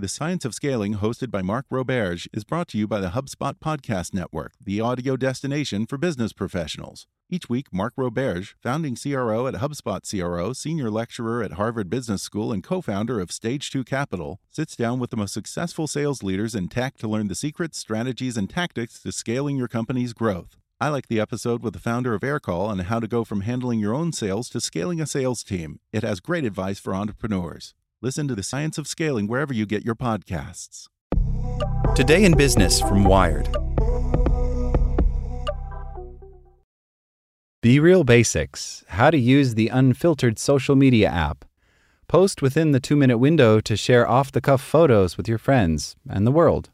The Science of Scaling, hosted by Mark Roberge, is brought to you by the HubSpot Podcast Network, the audio destination for business professionals. Each week, Mark Roberge, founding CRO at HubSpot CRO, senior lecturer at Harvard Business School, and co founder of Stage 2 Capital, sits down with the most successful sales leaders in tech to learn the secrets, strategies, and tactics to scaling your company's growth. I like the episode with the founder of Aircall on how to go from handling your own sales to scaling a sales team. It has great advice for entrepreneurs. Listen to The Science of Scaling wherever you get your podcasts. Today in Business from Wired. BeReal Basics How to Use the Unfiltered Social Media app. Post within the two minute window to share off the cuff photos with your friends and the world.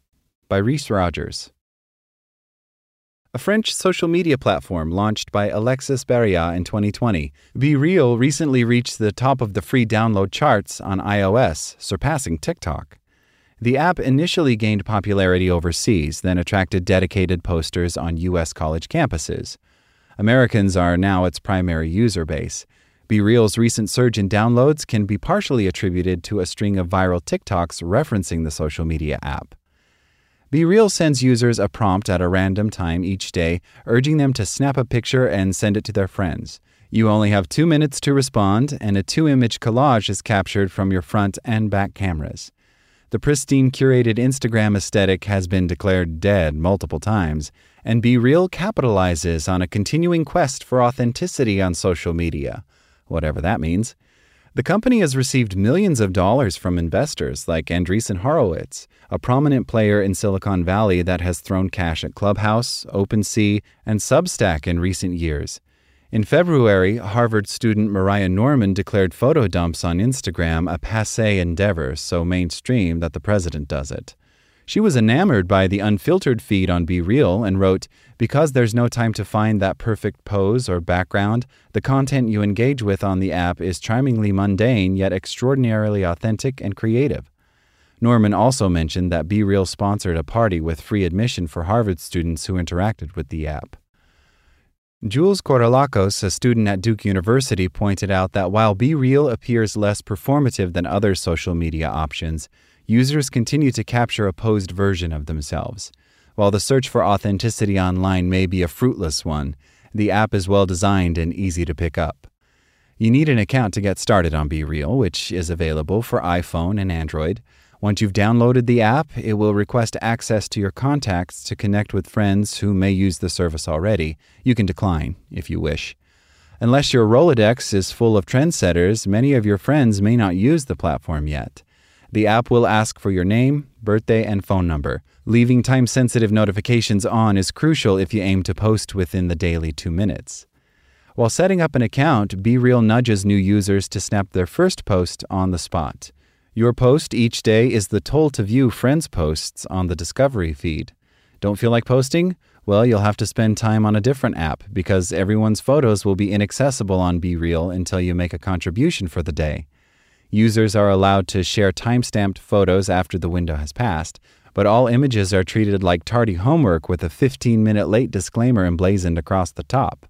By Reese Rogers. A French social media platform launched by Alexis Barreyat in 2020, BeReal recently reached the top of the free download charts on iOS, surpassing TikTok. The app initially gained popularity overseas, then attracted dedicated posters on U.S. college campuses. Americans are now its primary user base. BeReal's recent surge in downloads can be partially attributed to a string of viral TikToks referencing the social media app. BeReal sends users a prompt at a random time each day, urging them to snap a picture and send it to their friends. You only have two minutes to respond, and a two image collage is captured from your front and back cameras. The pristine curated Instagram aesthetic has been declared dead multiple times, and BeReal capitalizes on a continuing quest for authenticity on social media, whatever that means. The company has received millions of dollars from investors like Andreessen Horowitz, a prominent player in Silicon Valley that has thrown cash at Clubhouse, OpenSea, and Substack in recent years. In February, Harvard student Mariah Norman declared photo dumps on Instagram a passe endeavor so mainstream that the president does it. She was enamored by the unfiltered feed on BeReal and wrote, Because there's no time to find that perfect pose or background, the content you engage with on the app is charmingly mundane yet extraordinarily authentic and creative. Norman also mentioned that BeReal sponsored a party with free admission for Harvard students who interacted with the app. Jules Corralacos, a student at Duke University, pointed out that while BeReal appears less performative than other social media options, users continue to capture a posed version of themselves. While the search for authenticity online may be a fruitless one, the app is well designed and easy to pick up. You need an account to get started on BeReal, which is available for iPhone and Android. Once you've downloaded the app, it will request access to your contacts to connect with friends who may use the service already. You can decline if you wish. Unless your Rolodex is full of trendsetters, many of your friends may not use the platform yet. The app will ask for your name, birthday, and phone number. Leaving time sensitive notifications on is crucial if you aim to post within the daily two minutes. While setting up an account, BeReal nudges new users to snap their first post on the spot. Your post each day is the toll to view friends' posts on the Discovery feed. Don't feel like posting? Well, you'll have to spend time on a different app because everyone's photos will be inaccessible on BeReal until you make a contribution for the day. Users are allowed to share timestamped photos after the window has passed, but all images are treated like tardy homework with a 15 minute late disclaimer emblazoned across the top.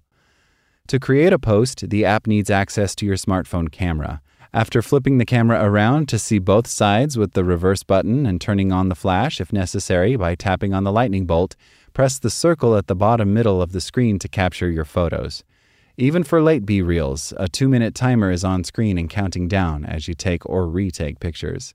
To create a post, the app needs access to your smartphone camera. After flipping the camera around to see both sides with the reverse button and turning on the flash if necessary by tapping on the lightning bolt, press the circle at the bottom middle of the screen to capture your photos. Even for late BeReals, a two minute timer is on screen and counting down as you take or retake pictures.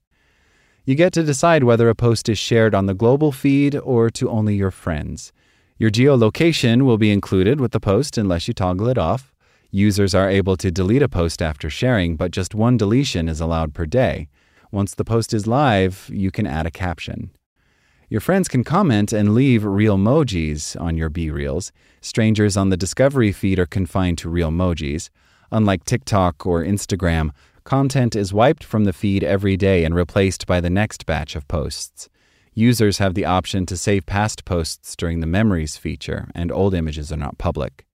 You get to decide whether a post is shared on the global feed or to only your friends. Your geolocation will be included with the post unless you toggle it off. Users are able to delete a post after sharing, but just one deletion is allowed per day. Once the post is live, you can add a caption. Your friends can comment and leave RealMojis on your BeReals. Strangers on the Discovery feed are confined to RealMojis. Unlike TikTok or Instagram, content is wiped from the feed every day and replaced by the next batch of posts. Users have the option to save past posts during the Memories feature, and old images are not public.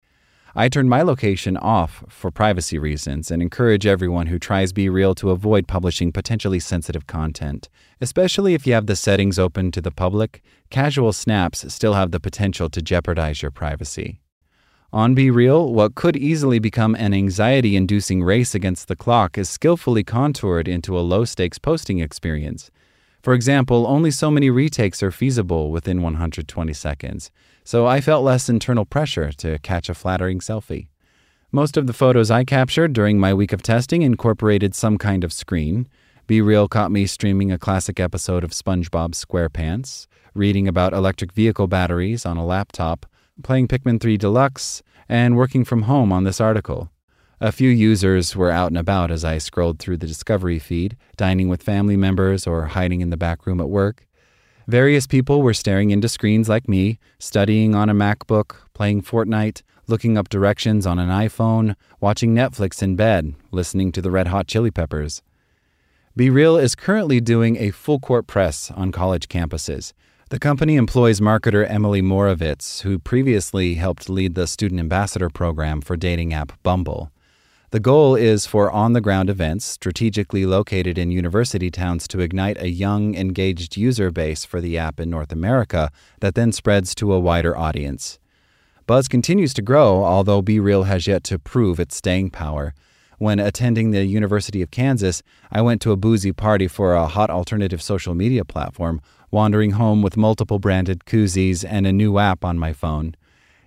I turn my location off for privacy reasons and encourage everyone who tries BeReal to avoid publishing potentially sensitive content. Especially if you have the settings open to the public, casual snaps still have the potential to jeopardize your privacy. On BeReal, what could easily become an anxiety inducing race against the clock is skillfully contoured into a low stakes posting experience. For example, only so many retakes are feasible within 120 seconds, so I felt less internal pressure to catch a flattering selfie. Most of the photos I captured during my week of testing incorporated some kind of screen. BeReal caught me streaming a classic episode of SpongeBob SquarePants, reading about electric vehicle batteries on a laptop, playing Pikmin 3 Deluxe, and working from home on this article. A few users were out and about as I scrolled through the Discovery feed, dining with family members or hiding in the back room at work. Various people were staring into screens like me, studying on a MacBook, playing Fortnite, looking up directions on an iPhone, watching Netflix in bed, listening to the Red Hot Chili Peppers. BeReal is currently doing a full court press on college campuses. The company employs marketer Emily Morovitz, who previously helped lead the student ambassador program for dating app Bumble. The goal is for on the ground events strategically located in university towns to ignite a young, engaged user base for the app in North America that then spreads to a wider audience. Buzz continues to grow, although BeReal has yet to prove its staying power. When attending the University of Kansas, I went to a boozy party for a hot alternative social media platform, wandering home with multiple branded koozies and a new app on my phone.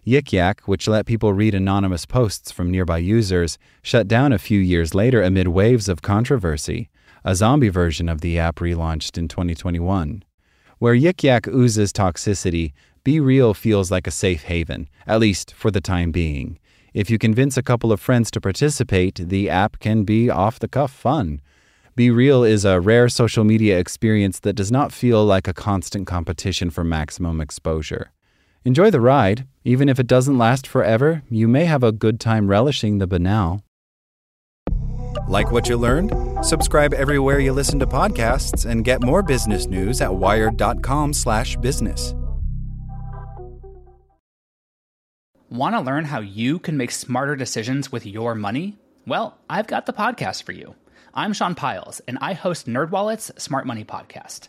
Yik Yak, which let people read anonymous posts from nearby users, shut down a few years later amid waves of controversy. A zombie version of the app relaunched in 2021. Where Yik Yak oozes toxicity, BeReal feels like a safe haven, at least for the time being. If you convince a couple of friends to participate, the app can be off the cuff fun. BeReal is a rare social media experience that does not feel like a constant competition for maximum exposure. Enjoy the ride. Even if it doesn't last forever, you may have a good time relishing the banal. Like what you learned? Subscribe everywhere you listen to podcasts and get more business news at wired.com/business. Want to learn how you can make smarter decisions with your money? Well, I've got the podcast for you. I'm Sean Pyles, and I host NerdWallet's Smart Money Podcast.